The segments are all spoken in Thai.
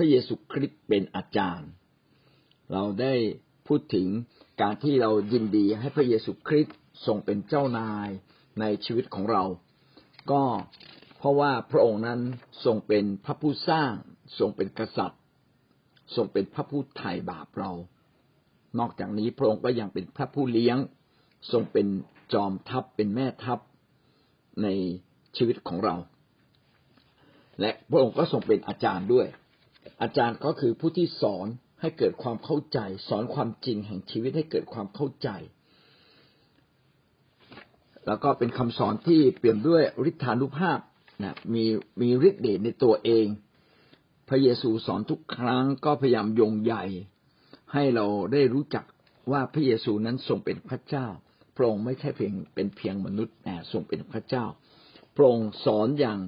ระเยซูคริสต์เป็นอาจารย์ เราได้พูดถึงการที่เรายินดีให้พระเยซูคริสต์ทรงเป็นเจ้านายในชีวิตของเรา ก็เพราะว่าพระองค์นั้นทรงเป็นพระผู้สร้าง ทรงเป็นกษัตริย์ ทรงเป็นพระผู้ไถ่บาปเรา นอกจากนี้พระองค์ก็ยังเป็นพระผู้เลี้ยง ทรงเป็นจอมทัพเป็นแม่ทัพในชีวิตของเรา และพระองค์ก็ทรงเป็นอาจารย์ด้วย อาจารย์ก็คือผู้ที่สอนให้เกิดความเข้าใจ สอนความจริงแห่งชีวิตให้เกิดความเข้าใจ แล้วก็เป็นคำสอนที่เปลี่ยนด้วยฤทธานุภาพนะมีมีฤทธิ์เดชในตัวเอง พระเยซูสอนทุกครั้งก็พยายามยงใหญ่ ให้เราได้รู้จักว่าพระเยซูนั้นทรงเป็นพระเจ้าพระองค์ไม่ใช่เพียงเป็นเพียงมนุษย์แต่ทรงเป็นพระเจ้าพระองค์สอนอย่าง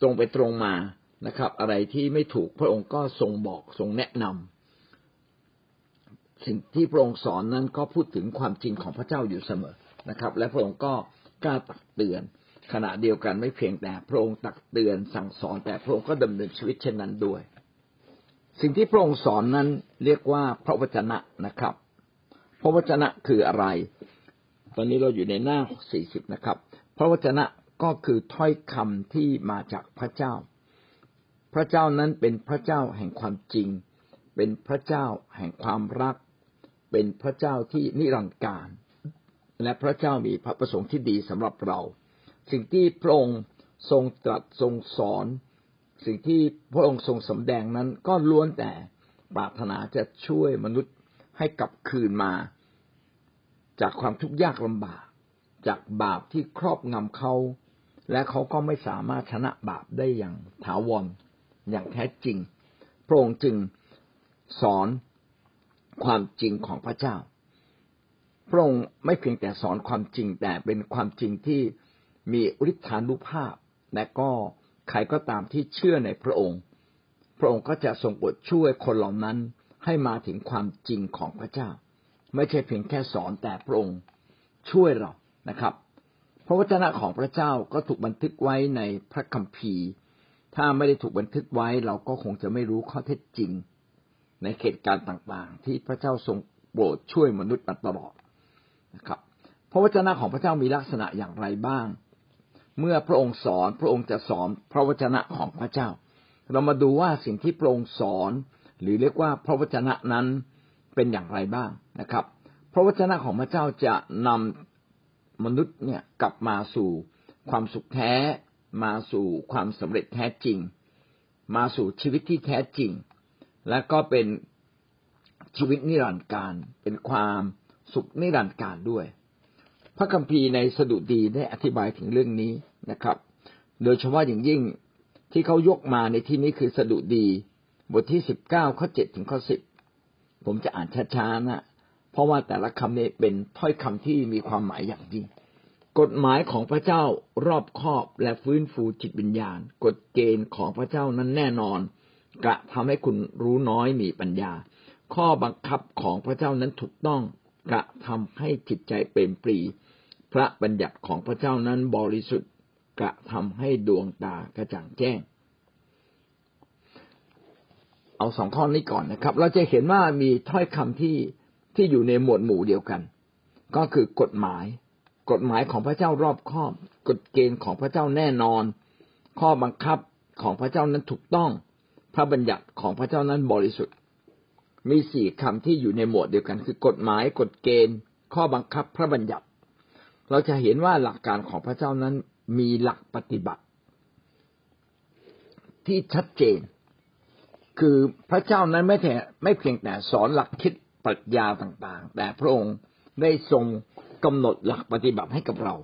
ตรงไปตรงมา นะครับ อะไรที่ไม่ถูกพระองค์ก็ทรงบอกทรงแนะนำสิ่งที่พระองค์สอนนั้นก็พูดถึงความจริงของพระเจ้าอยู่เสมอนะครับ และพระองค์ก็กล้าตักเตือน ขณะเดียวกันไม่เพียงแต่พระองค์ตักเตือนสั่งสอนแต่พระองค์ก็ดำเนินชีวิตเช่นนั้นด้วย สิ่งที่พระองค์สอนนั้นเรียกว่าพระวจนะนะครับ พระวจนะคืออะไร ตอนนี้เราอยู่ในหน้าสี่สิบนะครับ พระวจนะก็คือถ้อยคำที่มาจากพระเจ้า พระเจ้านั้นเป็นพระเจ้าแห่งความจริง เป็นพระเจ้าแห่งความรัก เป็นพระเจ้าที่นิรันดร์การ และพระเจ้ามีพระประสงค์ที่ดีสำหรับเรา สิ่งที่พระองค์ทรงตรัสทรงสอน สิ่งที่พระองค์ทรงสำแดงนั้นก็ล้วนแต่ปรารถนาจะช่วยมนุษย์ให้กลับคืนมา จากความทุกข์ยากลำบาก จากบาปที่ครอบงำเขา และเขาก็ไม่สามารถชนะบาปได้อย่างถาวร อย่างแท้จริง พระองค์จึงสอนความจริงของพระเจ้า พระองค์ไม่เพียงแต่สอนความจริงแต่เป็นความจริงที่มีฤทธานุภาพ และก็ใครก็ตามที่เชื่อในพระองค์ พระองค์ก็จะทรงบทช่วยคนเหล่านั้นให้มาถึงความจริงของพระเจ้า ไม่ใช่เพียงแค่สอนแต่พระองค์ช่วยเรานะครับ พระวจนะของพระเจ้าก็ถูกบันทึกไว้ในพระคัมภีร์ ถ้าไม่ได้ถูกบันทึกไว้เราก็คงจะไม่รู้ข้อเท็จจริง ในเหตุการณ์ต่างๆ ที่พระเจ้าทรงโปรดช่วยมนุษย์มาตลอดนะครับพระวจนะของพระเจ้ามีลักษณะอย่างไรบ้าง เมื่อพระองค์สอนพระองค์จะสอนพระวจนะของพระเจ้า เรามาดูว่าสิ่งที่พระองค์สอน หรือเรียกว่าพระวจนะนั้นเป็นอย่างไรบ้างนะครับ พระวจนะของพระเจ้าจะนำมนุษย์เนี่ยกลับมาสู่ความสุขแท้ มาสู่ความสำเร็จแท้จริง มาสู่ชีวิตที่แท้จริง และก็เป็นชีวิตนิรันดร์การ เป็นความสุขนิรันดร์การด้วย พระคัมภีร์ในสดุดีได้อธิบายถึงเรื่องนี้นะครับ โดยเฉพาะอย่างยิ่งที่เขายกมาในที่นี้คือสดุดี บทที่สิบเก้าข้อเจ็ดถึงข้อสิบผมจะอ่านช้าๆนะ เพราะว่าแต่ละคำนี้เป็นถ้อยคำที่มีความหมายอย่างยิ่ง กฎหมายของพระเจ้ารอบคอบและฟื้นฟูจิตวิญญาณ กฎเกณฑ์ของพระเจ้านั้นแน่นอน กระทำให้คุณรู้น้อยมีปัญญา ข้อบังคับของพระเจ้านั้นถูกต้องกระทำให้จิตใจเปรมปรี พระบัญญัติของพระเจ้านั้นบริสุทธิ์กระทำให้ดวงตากระจ่างแจ้ง เอาสองข้อนี้ก่อนนะครับ เราจะเห็นว่ามีถ้อยคำที่ที่อยู่ในหมวดหมู่เดียวกัน ก็คือกฎหมาย กฎหมายของพระเจ้ารอบคอบ กฎเกณฑ์ของพระเจ้าแน่นอน ข้อบังคับของพระเจ้านั้นถูกต้อง พระบัญญัติของพระเจ้านั้นบริสุทธิ์ มีสี่คำที่อยู่ในหมวดเดียวกัน คือกฎหมายกฎเกณฑ์ ข้อบังคับพระบัญญัติ เราจะเห็นว่าหลักการของพระเจ้านั้นมีหลักปฏิบัติ ที่ชัดเจน คือพระเจ้านั้นไม่แต่ไม่เพียงแต่สอนหลักคิดปรัชญาต่างๆ แต่พระองค์ได้ทรง กำหนดหลักปฏิบัติให้กับเรา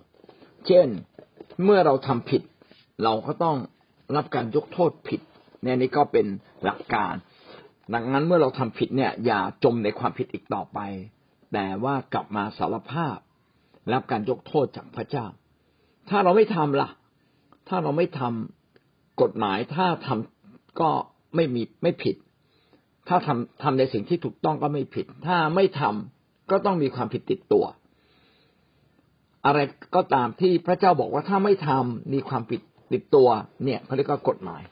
เช่นเมื่อเราทำผิด เราก็ต้องรับการยกโทษผิดเนี่ยนี่ก็เป็นหลักการ ดังนั้นเมื่อเราทำผิดเนี่ย อย่าจมในความผิดอีกต่อไป แต่ว่ากลับมาสารภาพ รับการยกโทษจากพระเจ้า ถ้าเราไม่ทำล่ะ ถ้าเราไม่ทำกฎหมายถ้าทำก็ไม่มีไม่ผิด ถ้าทำทำในสิ่งที่ถูกต้องก็ไม่ผิด ถ้าไม่ทำก็ต้องมีความผิดติดตัว อะไรก็ตามที่พระเจ้าบอกว่าถ้าไม่ทำมีความผิดติดตัว เนี่ยเขาเรียกว่ากฎหมาย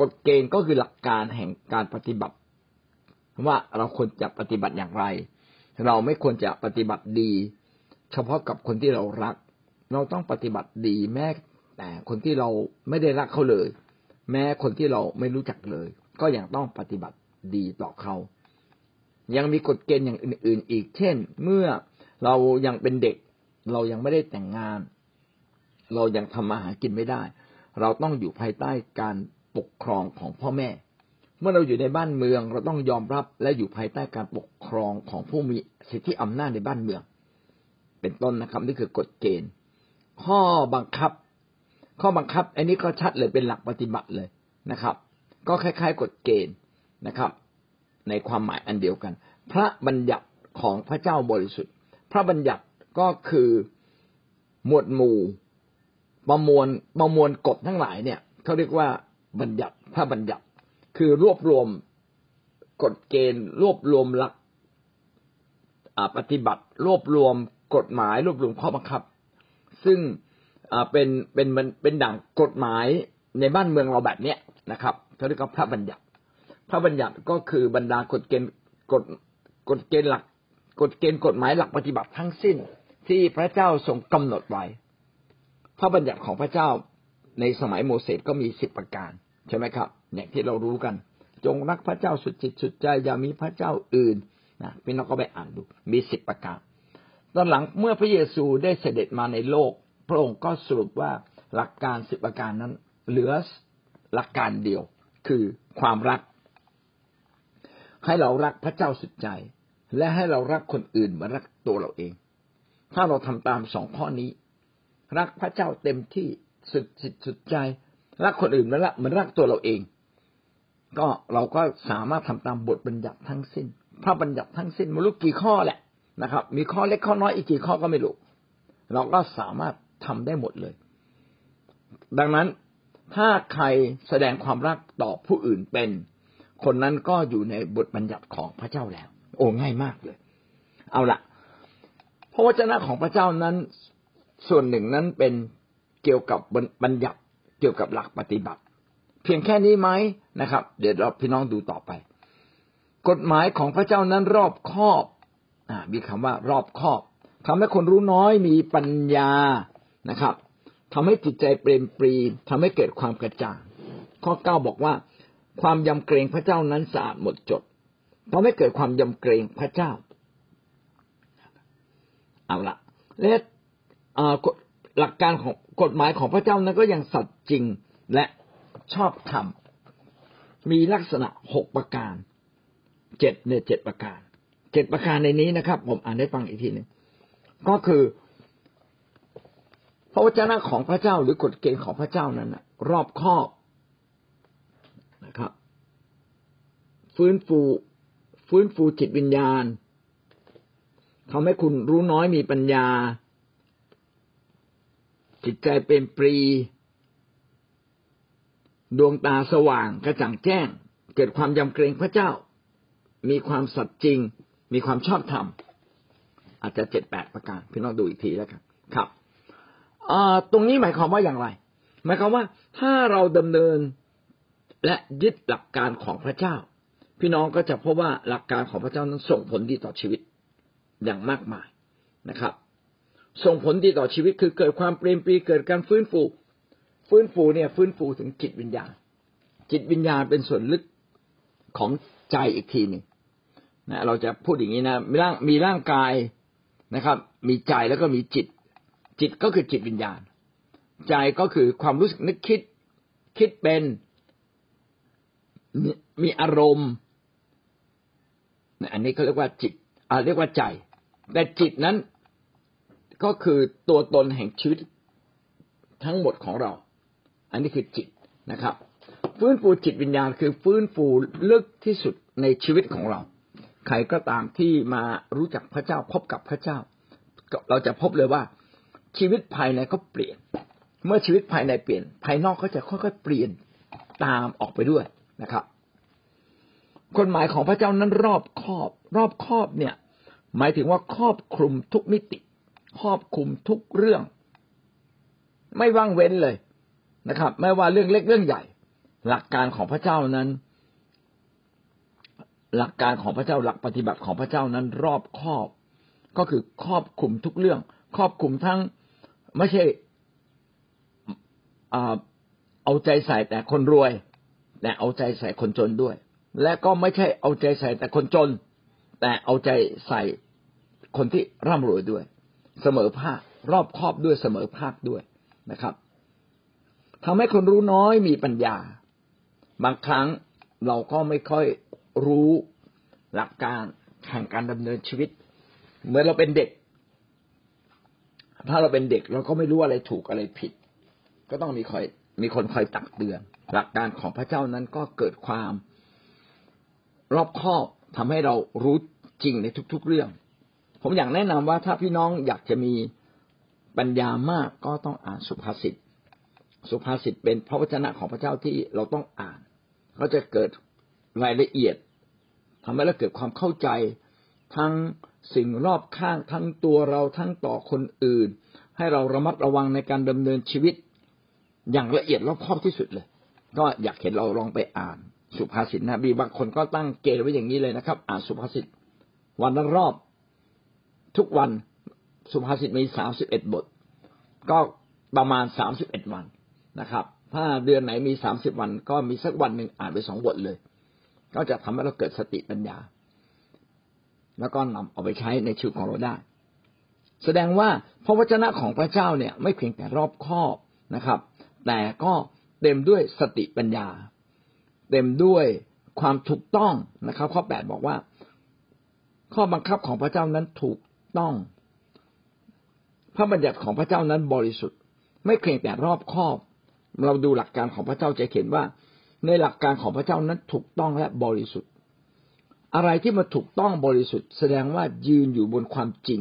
กฎเกณฑ์ก็คือหลักการแห่งการปฏิบัติ ว่าเราควรจะปฏิบัติอย่างไร เราไม่ควรจะปฏิบัติดี เฉพาะกับคนที่เรารัก เราต้องปฏิบัติดีแม้แต่คนที่เราไม่ได้รักเขาเลย แม้คนที่เราไม่รู้จักเลย ก็ยังต้องปฏิบัติดีต่อเขายังมีกฎเกณฑ์อย่างอื่น ๆ อีก เช่น เมื่อเรายังเป็นเด็ก เรายังไม่ได้แต่งงาน เรายังทำมาหากินไม่ได้ เราต้องอยู่ภายใต้การปกครองของพ่อแม่ เมื่อเราอยู่ในบ้านเมือง เราต้องยอมรับและอยู่ภายใต้การปกครองของผู้มีสิทธิอำนาจในบ้านเมือง เป็นต้นนะครับนี่คือกฎเกณฑ์ ข้อบังคับ ข้อบังคับ อันนี้ก็ชัดเลยเป็นหลักปฏิบัติเลยนะครับ ก็คล้าย ๆ กฎเกณฑ์นะครับ ในความหมายอันเดียวกัน พระบัญญัติของพระเจ้าบริสุทธิ์ พระบัญญัติ ก็คือหมวดหมู่ประมวลประมวลกฎทั้งหลายเนี่ยเขาเรียกว่าบัญญัติพระบัญญัติ คือรวบรวมกฎเกณฑ์ รวบรวมหลักปฏิบัติ รวบรวมกฎหมาย รวบรวมข้อบังคับ ซึ่งเป็นเป็นเป็นดั่งกฎหมายในบ้านเมืองเราแบบเนี้ยนะครับเขาเรียกว่าพระบัญญัติ พระบัญญัติก็คือบรรดากฎเกณฑ์กฎกฎเกณฑ์หลัก กฎเกณฑ์กฎหมายหลักปฏิบัติทั้งสิ้น ที่พระเจ้าทรงกำหนดไว้ พระบัญญัติของพระเจ้าในสมัยโมเสสก็มีสิบประการใช่ไหมครับ อย่างที่เรารู้กัน จงรักพระเจ้าสุดจิตสุดใจอย่ามีพระเจ้าอื่นนะพี่น้องก็ไปอ่านดู มีสิบประการ ตอนหลังเมื่อพระเยซูได้เสด็จมาในโลก พระองค์ก็สรุปว่าหลักการสิบประการนั้น เหลือหลักการเดียวคือความรัก ให้เรารักพระเจ้าสุดใจ และให้เรารักคนอื่นเหมือนรักตัวเราเอง ถ้าเราทำตามสองข้อนี้ รักพระเจ้าเต็มที่สุดจิตสุดใจ รักคนอื่นแล้วละเหมือนรักตัวเราเอง ก็เราก็สามารถทำตามบทบัญญัติทั้งสิ้น พระบัญญัติทั้งสิ้นไม่รู้กี่ข้อแหละนะครับ มีข้อเล็กข้อน้อยอีกกี่ข้อก็ไม่รู้ เราก็สามารถทำได้หมดเลย ดังนั้นถ้าใครแสดงความรักต่อผู้อื่นเป็น คนนั้นก็อยู่ในบทบัญญัติของพระเจ้าแล้ว โอ้ง่ายมากเลย เอาละ พระวจนะของพระเจ้านั้น ส่วนหนึ่งนั้นเป็นเกี่ยวกับบัญญัติเกี่ยวกับหลักปฏิบัติ เพียงแค่นี้ไหมนะครับ เดี๋ยวเราพี่น้องดูต่อไป กฎหมายของพระเจ้านั้นรอบคอบอ่ามีคำว่ารอบคอบทำให้คนรู้น้อยมีปัญญานะครับทำให้จิตใจเปรมปรีทำให้เกิดความกระจ่างข้อเก้าบอกว่า ความยำเกรงพระเจ้านั้นสะอาดหมดจดทำให้เกิดความยำเกรงพระเจ้า เอาละและหลักการของกฎหมายของพระเจ้านั้นก็ยังสัตย์จริงและชอบธรรมมีลักษณะหกประการเจ็ดเนี่ยเจ็ดประการเจ็ดประการในนี้นะครับ ผมอ่านให้ฟังอีกทีหนึ่งก็คือ พระวจนะของพระเจ้าหรือกฎเกณฑ์ของพระเจ้านั้นะรอบครอบนะครับ ฟื้นฟู ฟื้นฟูจิตวิญญาณ ทำให้คุณรู้น้อยมีปัญญา จิตใจเป็นปรี ดวงตาสว่างกระจ่างแจ้ง เกิดความยำเกรงพระเจ้า มีความสัตย์จริง มีความชอบธรรม อาจจะเจ็ดแปดประการพี่น้องดูอีกทีแล้วกันครับตรงนี้หมายความว่าอย่างไร หมายความว่าถ้าเราดำเนินและยึดหลักการของพระเจ้า พี่น้องก็จะพบว่าหลักการของพระเจ้านั้นส่งผลดีต่อชีวิต อย่างมากมายนะครับ ส่งผลดีต่อชีวิตคือเกิดความเปลี่ยนปรีเกิดการฟื้นฟู ฟื้นฟูเนี่ยฟื้นฟูถึงจิตวิญญาณ จิตวิญญาณเป็นส่วนลึกของใจอีกทีหนึ่งนะเราจะพูดอย่างนี้นะมีร่างมีร่างกายนะครับ มีใจแล้วก็มีจิต จิตก็คือจิตวิญญาณ ใจก็คือความรู้สึกนึกคิด คิดเป็นมีอารมณ์ อันนี้เขาเรียกว่าจิต เรียกว่าใจ แต่จิตนั้นก็คือตัวตนแห่งชีวิตทั้งหมดของเรา อันนี้คือจิตนะครับ ฟื้นฟูจิตวิญญาณคือฟื้นฟูลึกที่สุดในชีวิตของเรา ใครก็ตามที่มารู้จักพระเจ้าพบกับพระเจ้า เราจะพบเลยว่าชีวิตภายในก็เปลี่ยน เมื่อชีวิตภายในเปลี่ยน ภายนอกก็จะค่อยๆเปลี่ยนตามออกไปด้วยนะครับ กฎหมายของพระเจ้านั้นรอบครอบ รอบครอบเนี่ย หมายถึงว่าครอบคลุมทุกมิติ ครอบคุมทุกเรื่อง ไม่ว่างเว้นเลยนะครับ ไม่ว่าเรื่องเล็กเรื่องใหญ่ หลักการของพระเจ้านั้น หลักการของพระเจ้าหลักปฏิบัติของพระเจ้านั้นรอบครอบ ก็คือครอบคุมทุกเรื่อง ครอบคุมทั้งไม่ใช่เอาใจใส่แต่คนรวย แต่เอาใจใส่คนจนด้วย และก็ไม่ใช่เอาใจใส่แต่คนจน แต่เอาใจใส่คนที่ร่ำรวยด้วย เสมอภาครอบครอบด้วยเสมอภาคด้วยนะครับทำให้คนรู้น้อยมีปัญญา บางครั้งเราก็ไม่ค่อยรู้หลักการแห่งการดำเนินชีวิต เหมือนเราเป็นเด็ก ถ้าเราเป็นเด็กเราก็ไม่รู้อะไรถูกอะไรผิด ก็ต้องมีคอยมีคนคอยตักเตือน หลักการของพระเจ้านั้นก็เกิดความ รอบคอบทำให้เรารู้จริงในทุก ๆ เรื่อง ผมอยากแนะนำว่าถ้าพี่น้องอยากจะมีปัญญามากก็ต้องอ่านสุภาษิต สุภาษิตเป็นพระวจนะของพระเจ้าที่เราต้องอ่านก็จะเกิดรายละเอียดทำให้เราเกิดความเข้าใจ ทั้งสิ่งรอบข้างทั้งตัวเราทั้งต่อคนอื่น ให้เราระมัดระวังในการดำเนินชีวิต อย่างละเอียดรอบคอบที่สุดเลย ก็อยากเห็นเราลองไปอ่าน สุภาษิตนะบีบางคนก็ตั้งเกณฑ์ไว้อย่างนี้เลยนะครับ อ่านสุภาษิตวันละรอบ ทุกวันสุภาษิตมีสามสิบเอ็ดบท ก็ประมาณสามสิบเอ็ดวันนะครับ ถ้าเดือนไหนมีสามสิบวัน ก็มีสักวันหนึ่งอ่านไปสองบทเลย ก็จะทำให้เราเกิดสติปัญญา แล้วก็นำเอาไปใช้ในชีวิตของเราได้ แสดงว่าพระวจนะของพระเจ้าเนี่ย ไม่เพียงแต่รอบคอบนะครับ แต่ก็เต็มด้วยสติปัญญา เต็มด้วยความถูกต้องนะครับ ข้อแปดบอกว่า ข้อบังคับของพระเจ้านั้นถูกต้อง พระบัญญัติของพระเจ้านั้นบริสุทธิ์ ไม่เพียงแต่รอบคอบ เราดูหลักการของพระเจ้าจะเห็นว่า ในหลักการของพระเจ้านั้นถูกต้องและบริสุทธิ์ อะไรที่มาถูกต้องบริสุทธิ์ แสดงว่ายืนอยู่บนความจริง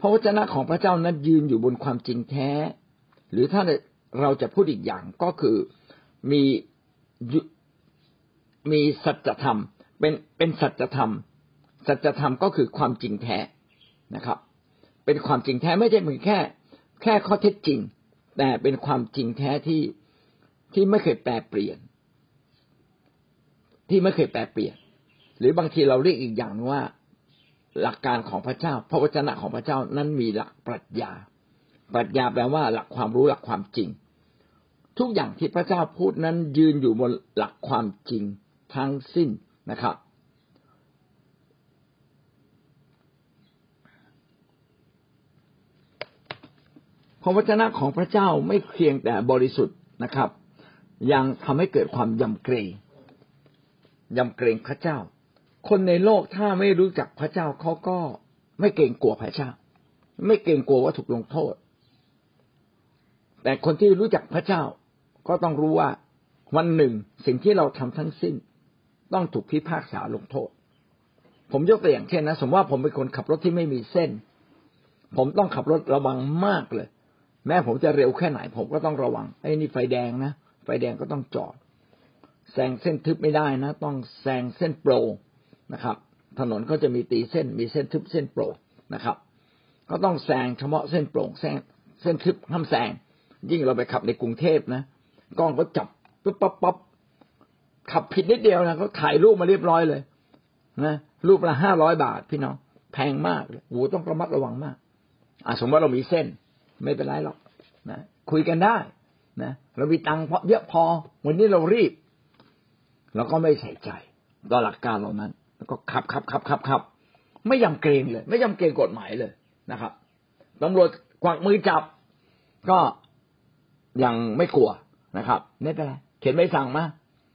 พระวจนะของพระเจ้านั้นยืนอยู่บนความจริงแท้ หรือถ้าเราจะพูดอีกอย่างก็คือมี มีสัจธรรม เป็นเป็นสัจธรรม สัจธรรมก็คือความจริงแท้นะครับ เป็นความจริงแท้ไม่ใช่เพียงแค่ แค่ข้อเท็จจริง แต่เป็นความจริงแท้ที่ที่ไม่เคยแปรเปลี่ยน ที่ไม่เคยแปรเปลี่ยน หรือบางทีเราเรียกอีกอย่างว่า หลักการของพระเจ้า พระวจนะของพระเจ้านั้นมีหลักปรัชญา ปรัชญาแปลว่าหลักความรู้หลักความจริง ทุกอย่างที่พระเจ้าพูดนั้นยืนอยู่บนหลักความจริงทั้งสิ้นนะครับ พระวจนะของพระเจ้าไม่เพียงแต่บริสุทธิ์นะครับ ยังทำให้เกิดความยำเกรงยำเกรงพระเจ้า คนในโลกถ้าไม่รู้จักพระเจ้าเขาก็ไม่เกรงกลัวพระเจ้า ไม่เกรงกลัวว่าถูกลงโทษ แต่คนที่รู้จักพระเจ้า ก็ต้องรู้ว่าวันหนึ่งสิ่งที่เราทำทั้งสิ้น ต้องถูกพิพากษาลงโทษ ผมยกตัวอย่างเช่นนะ สมมติว่าผมเป็นคนขับรถที่ไม่มีเส้น ผมต้องขับรถระวังมากเลย แม้ผมจะเร็วแค่ไหน ผมก็ต้องระวังไอ้นี่ไฟแดงนะไฟแดงก็ต้องจอดแซงเส้นทึบไม่ได้นะ ต้องแซงเส้นโปรนะครับ ถนนก็จะมีตีเส้น มีเส้นทึบเส้นโปรนะครับ ก็ต้องแซงเฉพาะเส้นโปร่งแซงเส้นทึบห้ามแซงยิ่งเราไปขับในกรุงเทพนะ กล้องก็จับปุ๊บปั๊บปั๊บขับผิดนิดเดียวนะเขาถ่ายรูปมาเรียบร้อยเลยนะรูปละห้าร้อยบาท พี่น้องแพงมากเลยโอ้ต้องระมัดระวังมากอ่าสมมติว่าเรามีเส้น ไม่เป็นไรหรอกนะคุยกันได้นะเรามีตังค์เพราะเยอะพอ วันนี้เรารีบเราก็ไม่ใส่ใจต่อหลักการเหล่านั้น แล้วก็ขับขับขับขับขับไม่ยำเกรงเลย ไม่ยำเกรงกฎหมายเลยนะครับตำรวจกวักมือจับก็ยังไม่กลัว นะครับ ไม่เป็นไรเขียนไม่สั่งมา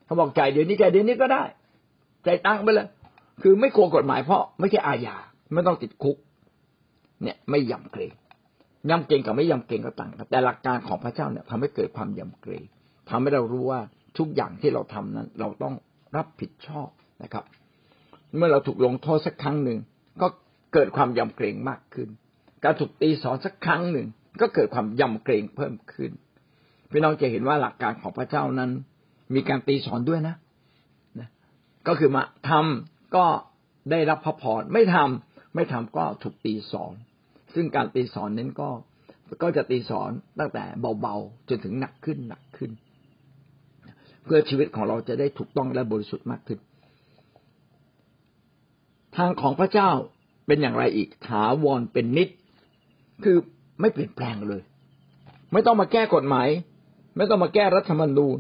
เขาบอกใจเดี๋ยวนี้ใจเดี๋ยวนี้ก็ได้ใจตั้งไปเลยคือไม่กลัวกฎหมายเพราะไม่ใช่อาญาไม่ต้องติดคุก เนี่ยไม่ยำเกรงยำเกรงกับไม่ยำเกรงก็ต่างกันแต่หลักการของพระเจ้าเนี่ยทำให้เกิดความยำเกรงทำให้เรารู้ว่าทุกอย่างที่เราทำนั้น เราต้องรับผิดชอบนะครับ เมื่อเราถูกลงโทษสักครั้งหนึ่งก็เกิดความยำเกรงมากขึ้น การถูกตีสอนสักครั้งหนึ่งก็เกิดความยำเกรงเพิ่มขึ้น พี่น้องจะเห็นว่าหลักการของพระเจ้านั้น มีการตีสอนด้วยนะนะก็คือมาทำก็ได้รับพระพรไม่ทำไม่ทำก็ถูกตีสอน ซึ่งการตีสอนนั้นก็ก็จะตีสอนตั้งแต่เบาๆจนถึงหนักขึ้นหนักขึ้น เพื่อชีวิตของเราจะได้ถูกต้องและบริสุทธิ์มากขึ้น ทางของพระเจ้าเป็นอย่างไรอีกถาวรเป็นนิด คือไม่เปลี่ยนแปลงเลย ไม่ต้องมาแก้กฎหมาย ไม่ต้องมาแก้รัฐธรรมนูญ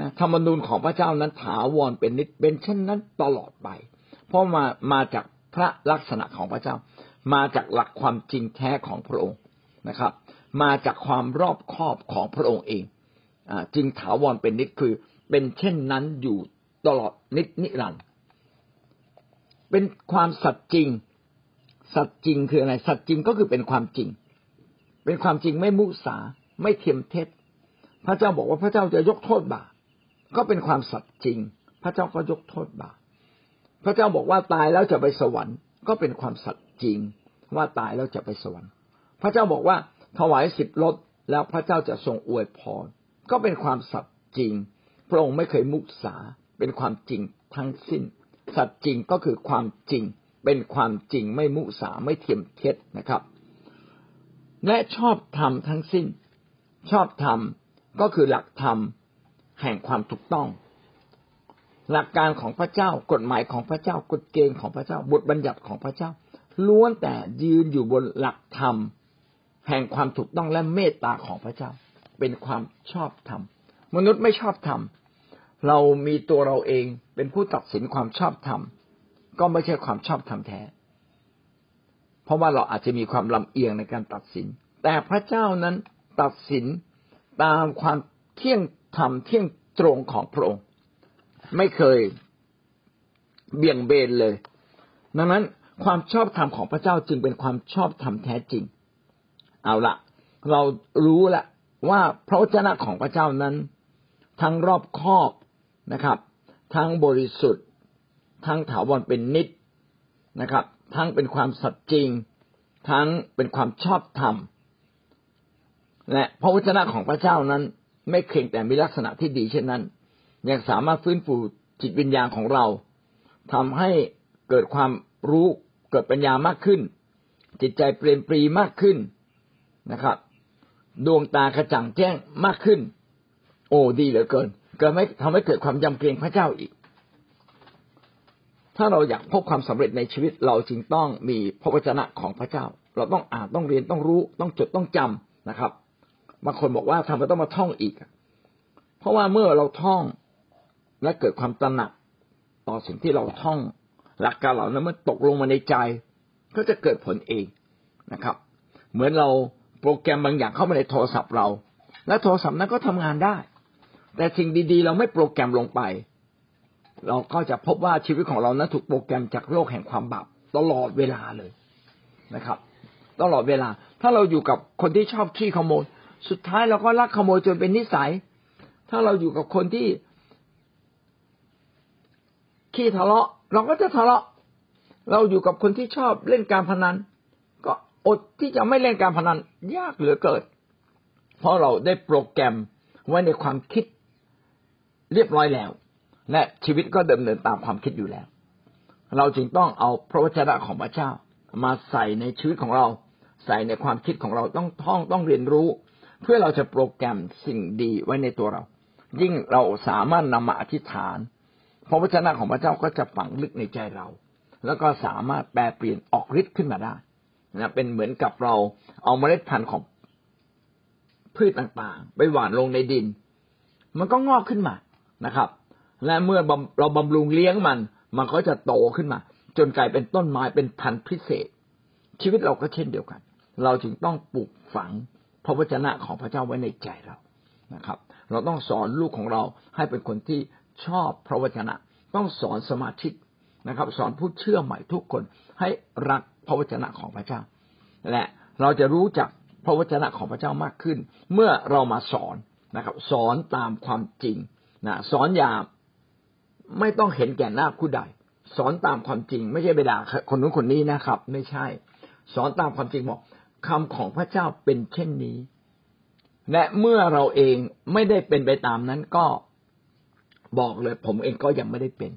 นะธรรมนูญของพระเจ้านั้นถาวรเป็นนิดเป็นเช่นนั้นตลอดไป เพราะมามาจากพระลักษณะของพระเจ้า มาจากหลักความจริงแท้ของพระองค์นะครับ มาจากความรอบคอบของพระองค์เองอจึงถาวรเป็นนิดคือเป็นเช่นนั้นอยู่ตลอดนิดนิรันดร์เป็นความสัตย์จริง สัตย์จริงคืออะไร สัตย์จริงก็คือเป็นความจริง เป็นความจริงไม่มุสาไม่เทียมเท็จ พระเจ้าบอกว่าพระเจ้าจะยกโทษบาปก็เป็นความสัตย์จริง พระเจ้าก็ยกโทษบาปพระเจ้าบอกว่าตายแล้วจะไปสวรรค์ ก็เป็นความสัตย์จริง ว่าตายแล้วจะไปสวรรค์ พระเจ้าบอกว่าถวายสิบรถแล้วพระเจ้าจะทรงอวยพร ก็เป็นความสัตย์จริง พระองค์ไม่เคยมุสาเป็นความจริงทั้งสิ้น สัตย์จริงก็คือความจริง เป็นความจริงไม่มุสาไม่เทียมเท็จนะครับ และชอบธรรมทั้งสิ้น ชอบธรรม ก็คือหลักธรรมแห่งความถูกต้อง หลักการของพระเจ้ากฎหมายของพระเจ้ากฎเกณฑ์ของพระเจ้าบทบัญญัติของพระเจ้า ล้วนแต่ยืนอยู่บนหลักธรรม แห่งความถูกต้องและเมตตาของพระเจ้า เป็นความชอบธรรมมนุษย์ไม่ชอบธรรมเรามีตัวเราเองเป็นผู้ตัดสินความชอบธรรมก็ไม่ใช่ความชอบธรรมแท้ เพราะว่าเราอาจจะมีความลำเอียงในการตัดสิน แต่พระเจ้านั้นตัดสิน ตามความเที่ยงธรรมเที่ยงตรงของพระองค์ ไม่เคยเบี่ยงเบนเลย ดังนั้นความชอบธรรมของพระเจ้าจึงเป็นความชอบธรรมแท้จริง เอาละเรารู้ละว่าพระวจนะของพระเจ้านั้น ทั้งรอบคอบนะครับ ทั้งบริสุทธิ์ ทั้งถาวรเป็นนิดนะครับ ทั้งเป็นความสัตย์จริง ทั้งเป็นความชอบธรรม และพระวจนะของพระเจ้านั้น ไม่เพียงแต่มีลักษณะที่ดีเช่นนั้น ยังสามารถฟื้นฟูจิตวิญญาณของเราทำให้เกิดความรู้เกิดปัญญามากขึ้น จิตใจเปลี่ยนปรีมากขึ้นนะครับ ดวงตากระจ่างแจ้งมากขึ้น โอ้ดีเหลือเกินเกิดไม่ทำให้เกิดความยำเกรงพระเจ้าอีก ถ้าเราอยากพบความสำเร็จในชีวิตเราจึงต้องมีพระวจนะของพระเจ้า เราต้องอ่านต้องเรียนต้องรู้ ต้องจดต้องจำนะครับ บางคนบอกว่าทำไมต้องมาท่องอีก เพราะว่าเมื่อเราท่องและเกิดความตระหนักต่อสิ่งที่เราท่องหลักการเหล่านั้นมันตกลงมาในใจ ก็จะเกิดผลเองนะครับ เหมือนเราโปรแกรมบางอย่างเข้ามาในโทรศัพท์เรา และโทรศัพท์นั้นก็ทำงานได้ แต่สิ่งดีๆ เราไม่โปรแกรมลงไป เราก็จะพบว่าชีวิตของเรานั้นถูกโปรแกรมจากโลกแห่งความบาปตลอดเวลาเลยนะครับ ตลอดเวลา ถ้าเราอยู่กับคนที่ชอบขี้ขโมย สุดท้ายเราก็ลักขโมยจนเป็นนิสัย ถ้าเราอยู่กับคนที่ขี้ทะเลาะ เราก็จะทะเลาะ เราอยู่กับคนที่ชอบเล่นการพนัน ก็อดที่จะไม่เล่นการพนัน ยากเหลือเกินเพราะเราได้โปรแกรมไว้ในความคิดเรียบร้อยแล้ว และชีวิตก็ดำเนินตามความคิดอยู่แล้ว เราจึงต้องเอาพระวจนะของพระเจ้า มาใส่ในชีวิตของเรา ใส่ในความคิดของเราต้องท่องต้องเรียนรู้ เพื่อเราจะโปรแกรมสิ่งดีไว้ในตัวเรา ยิ่งเราสามารถนำมาอธิษฐานพระวจนะของพระเจ้าก็จะฝังลึกในใจเรา แล้วก็สามารถแปลเปลี่ยนออกฤทธิ์ขึ้นมาได้นะเป็นเหมือนกับเราเอาเมล็ดพันธุ์ของพืชต่างๆ ไปหว่านลงในดิน มันก็งอกขึ้นมานะครับ และเมื่อเราบำรุงเลี้ยงมัน มันก็จะโตขึ้นมา จนกลายเป็นต้นไม้เป็นพันธุ์พิเศษ ชีวิตเราก็เช่นเดียวกัน เราจึงต้องปลูกฝัง ระวจนะของพระเจ้าไว้ในใจเรานะครับ เราต้องสอนลูกของเราให้เป็นคนที่ชอบพระวจนะ ต้องสอนสมาชิกนะครับ สอนผู้เชื่อใหม่ทุกคนให้รักพระวจนะของพระเจ้า และเราจะรู้จักพระวจนะของพระเจ้ามากขึ้น เมื่อเรามาสอนนะครับ สอนตามความจริงนะสอนอย่าไม่ต้องเห็นแก่หน้าผู้ใด สอนตามความจริง ไม่ใช่ไปด่าคนนู้นคนนี้นะครับ ไม่ใช่ สอนตามความจริงบอก คำของพระเจ้าเป็นเช่นนี้ และเมื่อเราเองไม่ได้เป็นไปตามนั้นก็บอกเลย ผมเองก็ยังไม่ได้เป็น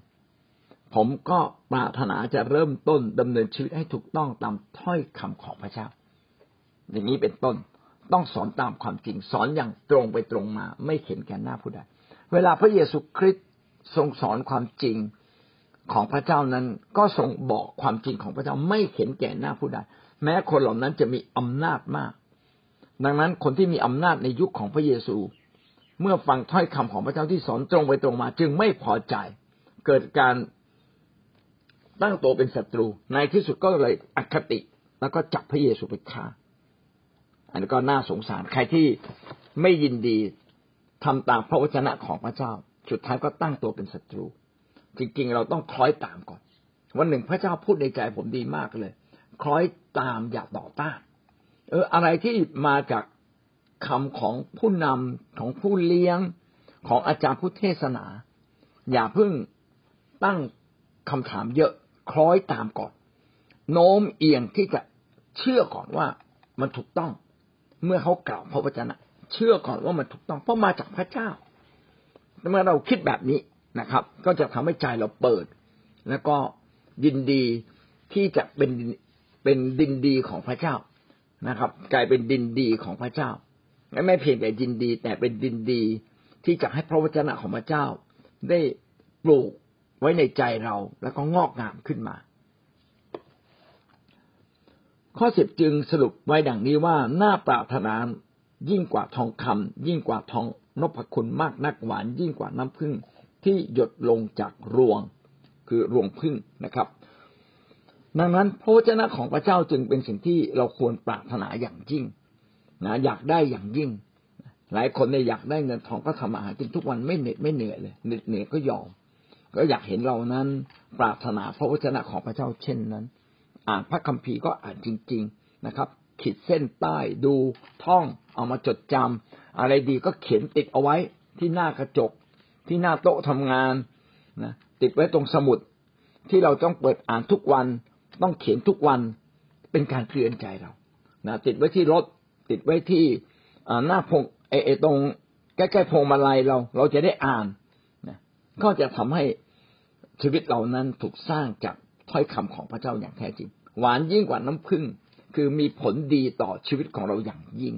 ผมก็ปรารถนาจะเริ่มต้นดำเนินชีวิตให้ถูกต้องตามถ้อยคำของพระเจ้า อย่างนี้เป็นต้นต้องสอนตามความจริงสอนอย่างตรงไปตรงมา ไม่เข็นแก่หน้าผู้ใดเวลาพระเยซูคริสต์ทรงสอนความจริงของพระเจ้านั้นก็ทรงบอกความจริงของพระเจ้าไม่เห็นแก่หน้าผู้ใด แม้คนเหล่านั้นจะมีอำนาจมาก ดังนั้นคนที่มีอำนาจในยุคของพระเยซู เมื่อฟังถ้อยคำของพระเจ้าที่สอนตรงไปตรงมา จึงไม่พอใจ เกิดการตั้งตัวเป็นศัตรู ในที่สุดก็เลยอคติ แล้วก็จับพระเยซูไปฆ่า อันนี้ก็น่าสงสาร ใครที่ไม่ยินดีทำตามพระวจนะของพระเจ้า สุดท้ายก็ตั้งตัวเป็นศัตรู จริงๆ เราต้องคล้อยตามก่อน วันหนึ่งพระเจ้าพูดในใจผมดีมากเลย คล้อยตามอย่าต่อต้านเอออะไรที่มาจากคำของผู้นำของผู้เลี้ยงของอาจารย์ผู้เทศนา อย่าเพิ่งตั้งคำถามเยอะคล้อยตามก่อน โน้มเอียงที่จะเชื่อก่อนว่ามันถูกต้อง เมื่อเขากล่าวพระวจนะ เชื่อก่อนว่ามันถูกต้อง เพราะมาจากพระเจ้าเมื่อเราคิดแบบนี้นะครับ ก็จะทำให้ใจเราเปิด แล้วก็ยินดีที่จะเป็น เป็นดินดีของพระเจ้านะครับ กลายเป็นดินดีของพระเจ้าไม่เพียงแต่ดินดี แต่เป็นดินดีที่จะให้พระวจนะของพระเจ้า ได้ปลูกไว้ในใจเราแล้วก็งอกงามขึ้นมา ข้อสิบจึงสรุปไว้ดังนี้ว่าหน้าปรารถนายิ่งกว่าทองคำยิ่งกว่าทองนพคุณมากนักหวานยิ่งกว่าน้ำผึ้งที่หยดลงจากรวงคือรวงพึ่งนะครับ ดังนั้นพระวจนะของพระเจ้าจึงเป็นสิ่งที่เราควรปรารถนาอย่างยิ่งนะอยากได้อย่างยิ่ง หลายคนเนี่ยอยากได้เงินทองก็ทำอาหารกินทุกวันไม่เหน็ดไม่เหนื่อยเลยเหน็ดเหนื่อยก็ยอมก็อยากเห็นเรานั้น ปรารถนาพระวจนะของพระเจ้าเช่นนั้น อ่านพระคัมภีร์ก็อ่านจริง ๆนะครับ ขีดเส้นใต้ดูท่องเอามาจดจำอะไรดีก็เขียนติดเอาไว้ที่หน้ากระจก ที่หน้าโต๊ะทำงานนะติดไว้ตรงสมุดที่เราต้องเปิดอ่านทุกวัน ต้องเขียนทุกวันเป็นการเตือนใจเรานะติดไว้ที่รถ ติดไว้ที่หน้าพงไอตรงใกล้ๆพงมาลัยเรา เราจะได้อ่านนะก็จะทำให้ชีวิตเรานั้นถูกสร้างจากถ้อยคำของพระเจ้าอย่างแท้จริง หวานยิ่งกว่าน้ำผึ้งคือมีผลดีต่อชีวิตของเราอย่างยิ่ง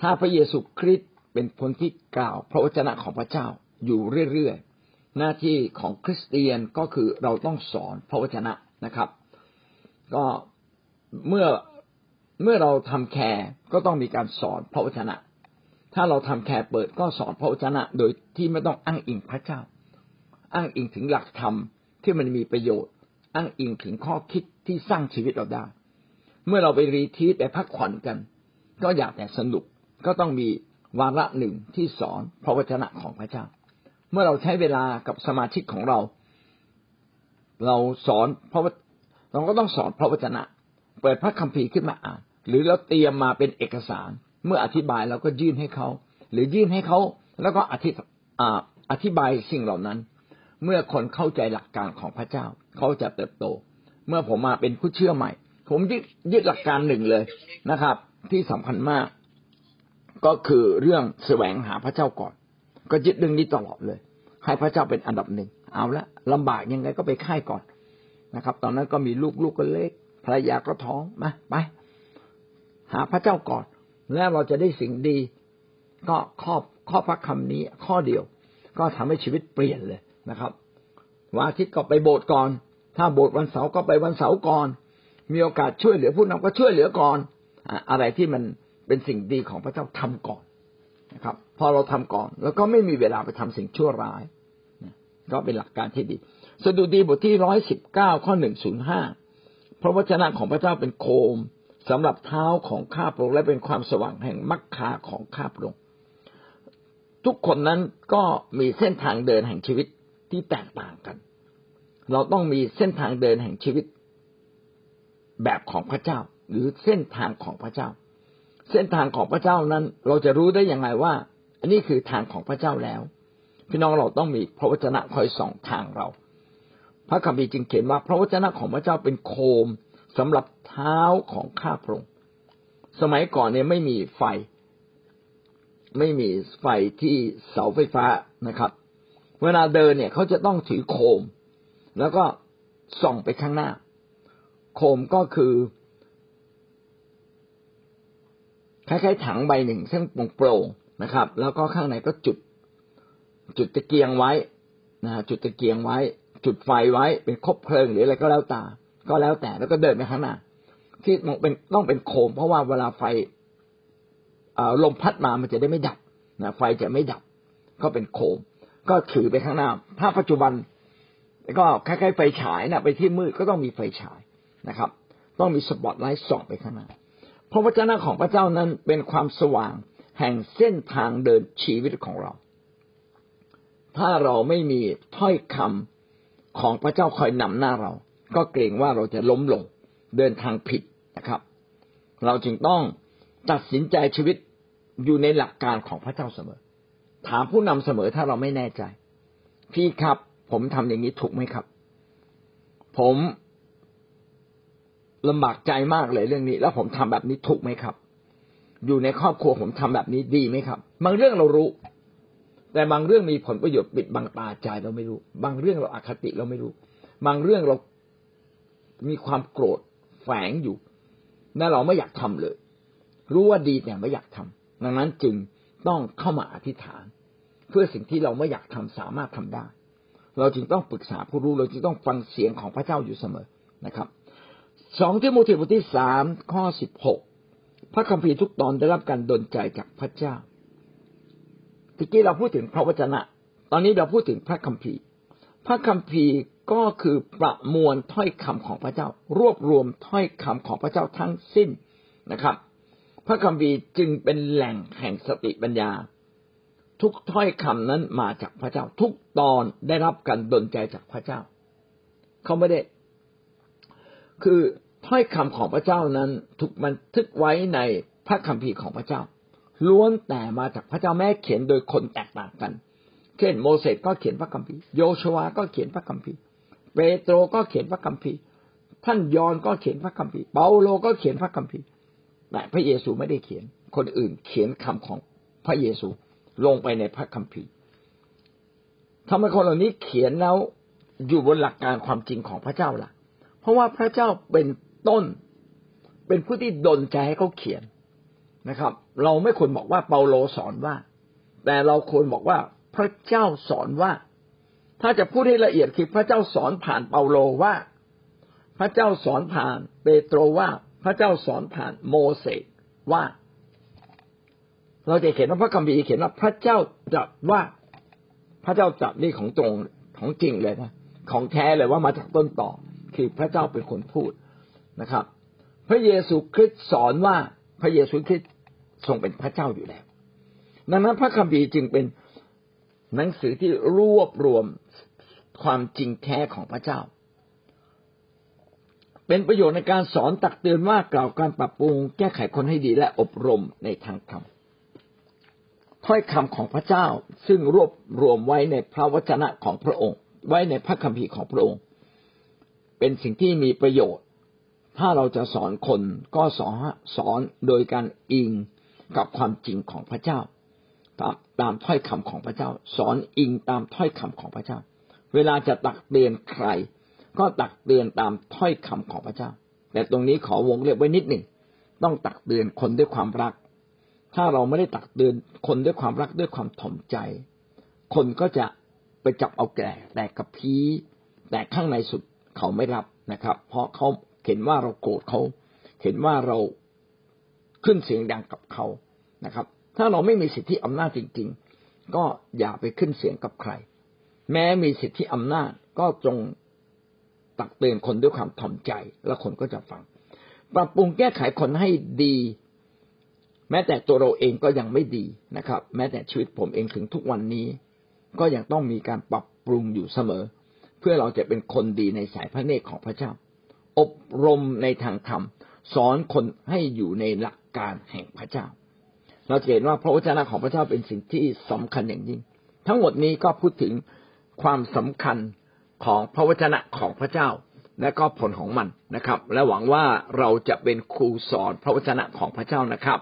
ถ้าพระเยซูคริสต์เป็นคนที่กล่าว พระวจนะของพระเจ้าอยู่เรื่อยๆ หน้าที่ของคริสเตียนก็คือเราต้องสอนพระวจนะนะครับ ก็เมื่อเมื่อเราทำแคร์ก็ต้องมีการสอนพระวจนะ ถ้าเราทำแคร์เปิดก็สอนพระวจนะ โดยที่ไม่ต้องอ้างอิงพระเจ้า อ้างอิงถึงหลักธรรมที่มันมีประโยชน์ อ้างอิงถึงข้อคิดที่สร้างชีวิตเราได้ เมื่อเราไปรีทีสไปพักผ่อนกัน ก็อยากแต่สนุกก็ต้องมีวาระหนึ่งที่สอนพระวจนะของพระเจ้า เมื่อเราใช้เวลากับสมาชิกของเรา เราสอนเพราะเราก็ต้องสอนพระวจนะ เปิดพระคัมภีร์ขึ้นมาอ่าน หรือเราเตรียมมาเป็นเอกสาร เมื่ออธิบายเราก็ยื่นให้เขา หรือยื่นให้เขาแล้วก็อธิอธิบายสิ่งเหล่านั้น เมื่อคนเข้าใจหลักการของพระเจ้า เขาจะเติบโต เมื่อผมมาเป็นผู้เชื่อใหม่ ผมยึดยึดหลักการหนึ่งเลยนะครับ ที่สำคัญมาก ก็คือเรื่องแสวงหาพระเจ้าก่อน ก็ยึดเรื่องนี้ตลอดเลย ให้พระเจ้าเป็นอันดับหนึ่งเอาละลำบากยังไงก็ไปค่ายก่อนนะครับ ตอนนั้นก็มีลูกลูกก็เล็กภรรยาก็ท้องมาไป หาพระเจ้าก่อน แล้วเราจะได้สิ่งดี ก็ข้อบข้อพระคำนี้ข้อเดียว ก็ทำให้ชีวิตเปลี่ยนเลยนะครับวันอาทิตย์ก็ไปโบสถ์ก่อน ถ้าโบสถ์วันเสาร์ก็ไปวันเสาร์ก่อน มีโอกาสช่วยเหลือผู้นำก็ช่วยเหลือก่อน อะไรที่มันเป็นสิ่งดีของพระเจ้าทำก่อน นะครับ พอเราทำก่อนแล้วก็ไม่มีเวลาไปทำสิ่งชั่วร้ายก็เป็นหลักการที่ดี สดุดีบทที่ร้อยสิบเก้าข้อหนึ่งศูนย์ห้าพระวจนะของพระเจ้าเป็นโคมสำหรับเท้าของข้าพระองค์และเป็นความสว่างแห่งมรรคาของข้าพระองค์ทุกคนนั้นก็มีเส้นทางเดินแห่งชีวิตที่แตกต่างกัน เราต้องมีเส้นทางเดินแห่งชีวิต แบบของพระเจ้า หรือเส้นทางของพระเจ้า เส้นทางของพระเจ้านั้น เราจะรู้ได้อยังไงว่า อันนี้คือทางของพระเจ้าแล้ว พี่น้องเราต้องมีพระวจนะคอยส่องทางเรา พระคัมภีร์จึงเขียนว่าพระวจนะของพระเจ้าเป็นโคมสำหรับเท้าของข้าพระองค์สมัยก่อนเนี่ยไม่มีไฟ ไม่มีไฟที่เสาไฟฟ้านะครับ เวลาเดินเนี่ยเขาจะต้องถือโคม แล้วก็ส่องไปข้างหน้า โคมก็คือ คล้ายๆถังใบหนึ่ง ซึ่งโปร่งนะครับ แล้วก็ข้างในก็จุด จุดตะเกียงไว้นะจุดตะเกียงไว้ จุดไฟไว้เป็นคบเพลิงหรืออะไรก็แล้วแต่ก็แล้วแต่แล้วก็เดินไปข้างหน้าที่ต้องเป็นต้องเป็นโคม เพราะว่าเวลาไฟลมพัดมามันจะได้ไม่ดับนะไฟจะไม่ดับ ก็เป็นโคม ก็ถือไปข้างหน้า ถ้าปัจจุบันก็คล้ายๆไฟฉายนะไปที่มืดก็ต้องมีไฟฉายนะครับ ต้องมีสปอตไลท์ส่องไปข้างหน้า พระวจนะของพระเจ้านั้นเป็นความสว่างแห่งเส้นทางเดินชีวิตของเรา ถ้าเราไม่มีถ้อยคำของพระเจ้าคอยนำหน้าเรา ก็เกรงว่าเราจะล้มลงเดินทางผิดนะครับ เราจึงต้องตัดสินใจชีวิตอยู่ในหลักการของพระเจ้าเสมอ ถามผู้นำเสมอถ้าเราไม่แน่ใจ พี่ครับ ผมทำอย่างนี้ถูกไหมครับ ผม ลำบากใจมากเลยเรื่องนี้ แล้วผมทำแบบนี้ถูกไหมครับ อยู่ในครอบครัวผมทำแบบนี้ดีไหมครับ บางเรื่องเรารู้ แต่บางเรื่องมีผลประโยชน์ปิดบังตาใจเราไม่รู้ บางเรื่องเราอาคติเราไม่รู้ บางเรื่องเรามีความโกรธแฝงอยู่นั่นเราไม่อยากทำเลย รู้ว่าดีแต่ไม่อยากทำดังนั้นจึงต้องเข้ามาอธิษฐาน เพื่อสิ่งที่เราไม่อยากทำสามารถทำได้ เราจึงต้องปรึกษาผู้รู้เราจึงต้องฟังเสียงของพระเจ้าอยู่เสมอนะครับ สองที่โมธีบทที่สามข้อสิบหกพระคัมภีร์ทุกตอนได้รับการดลใจจากพระเจ้าทีกี้เราพูดถึงพระวจนะ ตอนนี้เราพูดถึงพระคัมภีร์ พระคัมภีร์ก็คือประมวลถ้อยคำของพระเจ้า รวบรวมถ้อยคำของพระเจ้าทั้งสิ้นนะครับ พระคัมภีร์จึงเป็นแหล่งแห่งสติปัญญา ทุกถ้อยคำนั้นมาจากพระเจ้า ทุกตอนได้รับการดลใจจากพระเจ้า เขาไม่ได้ คือถ้อยคำของพระเจ้านั้นถูกบันทึกไว้ในพระคัมภีร์ของพระเจ้า ล้วนแต่มาจากพระเจ้าแม้เขียนโดยคนแตกต่างกัน เช่น โมเสสก็เขียนพระคัมภีร์โยชวาก็เขียนพระคัมภีร์เปโตรก็เขียนพระคัมภีร์ ท่านยอนก็เขียนพระคัมภีร์เปาโลก็เขียนพระคัมภีร์แต่พระเยซูไม่ได้เขียน คนอื่นเขียนคำของพระเยซูลงไปในพระคัมภีร์ทำไมคนเหล่านี้เขียนแล้วอยู่บนหลักการความจริงของพระเจ้าล่ะ เพราะว่าพระเจ้าเป็นต้น เป็นผู้ที่ดลใจให้เขาเขียนนะครับ เราไม่ควรบอกว่าเปาโลสอนว่า แต่เราควรบอกว่าพระเจ้าสอนว่า ถ้าจะพูดให้ละเอียดคือพระเจ้าสอนผ่านเปาโลว่า พระเจ้าสอนผ่านเปโตรว่า พระเจ้าสอนผ่านโมเสสว่า เราจะเขียนว่าพระคัมภีร์เขียนว่าพระเจ้าจัดว่าพระเจ้าจัดนี่ของตรงของจริงเลยนะของแท้เลยว่ามาจากต้นต่อ คือพระเจ้าเป็นคนพูดนะครับ พระเยซูคริสต์สอนว่าพระเยซูคริสต์ทรงเป็นพระเจ้าอยู่แล้ว ดังนั้นพระคัมภีร์จึงเป็นหนังสือที่รวบรวมความจริงแท้ของพระเจ้า เป็นประโยชน์ในการสอนตักเตือนว่ากล่าวการปรับปรุงแก้ไขคนให้ดีและอบรมในทางธรรมถ้อยคำของพระเจ้าซึ่งรวบรวมไว้ในพระวจนะของพระองค์ ไว้ในพระคัมภีร์ของพระองค์ เป็นสิ่งที่มีประโยชน์ ถ้าเราจะสอนคนก็สอนสอนโดยการอิงกับความจริงของพระเจ้า ตามตามถ้อยคำของพระเจ้า สอนอิงตามถ้อยคำของพระเจ้า เวลาจะตักเตือนใคร ก็ตักเตือนตามถ้อยคำของพระเจ้า แต่ตรงนี้ขอวงเล็บไว้นิดหนึ่งต้องตักเตือนคนด้วยความรัก ถ้าเราไม่ได้ตักเตือนคนด้วยความรักด้วยความถ่อมใจ คนก็จะไปจับเอาแก่แต่กับพีแต่ข้างในสุด เขาไม่รับนะครับ เพราะเขาเห็นว่าเราโกรธเขาเห็นว่าเราขึ้นเสียงดังกับเขานะครับ ถ้าเราไม่มีสิทธิอำนาจจริง ๆ ก็อย่าไปขึ้นเสียงกับใคร แม้มีสิทธิอำนาจก็จงตักเตือนคนด้วยความถ่อมใจ แล้วคนก็จะฟัง ปรับปรุงแก้ไขคนให้ดี แม้แต่ตัวเราเองก็ยังไม่ดีนะครับ แม้แต่ชีวิตผมเองถึงทุกวันนี้ ก็ยังต้องมีการปรับปรุงอยู่เสมอ เพื่อเราจะเป็นคนดีในสายพระเนตรของพระเจ้า อบรมในทางธรรม สอนคนให้อยู่ในหลักการแห่งพระเจ้า เราเห็นว่าพระวจนะของพระเจ้าเป็นสิ่งที่สำคัญอย่างยิ่ง ทั้งหมดนี้ก็พูดถึงความสำคัญของพระวจนะของพระเจ้า และก็ผลของมันนะครับ และหวังว่าเราจะเป็นครูสอนพระวจนะของพระเจ้านะครับ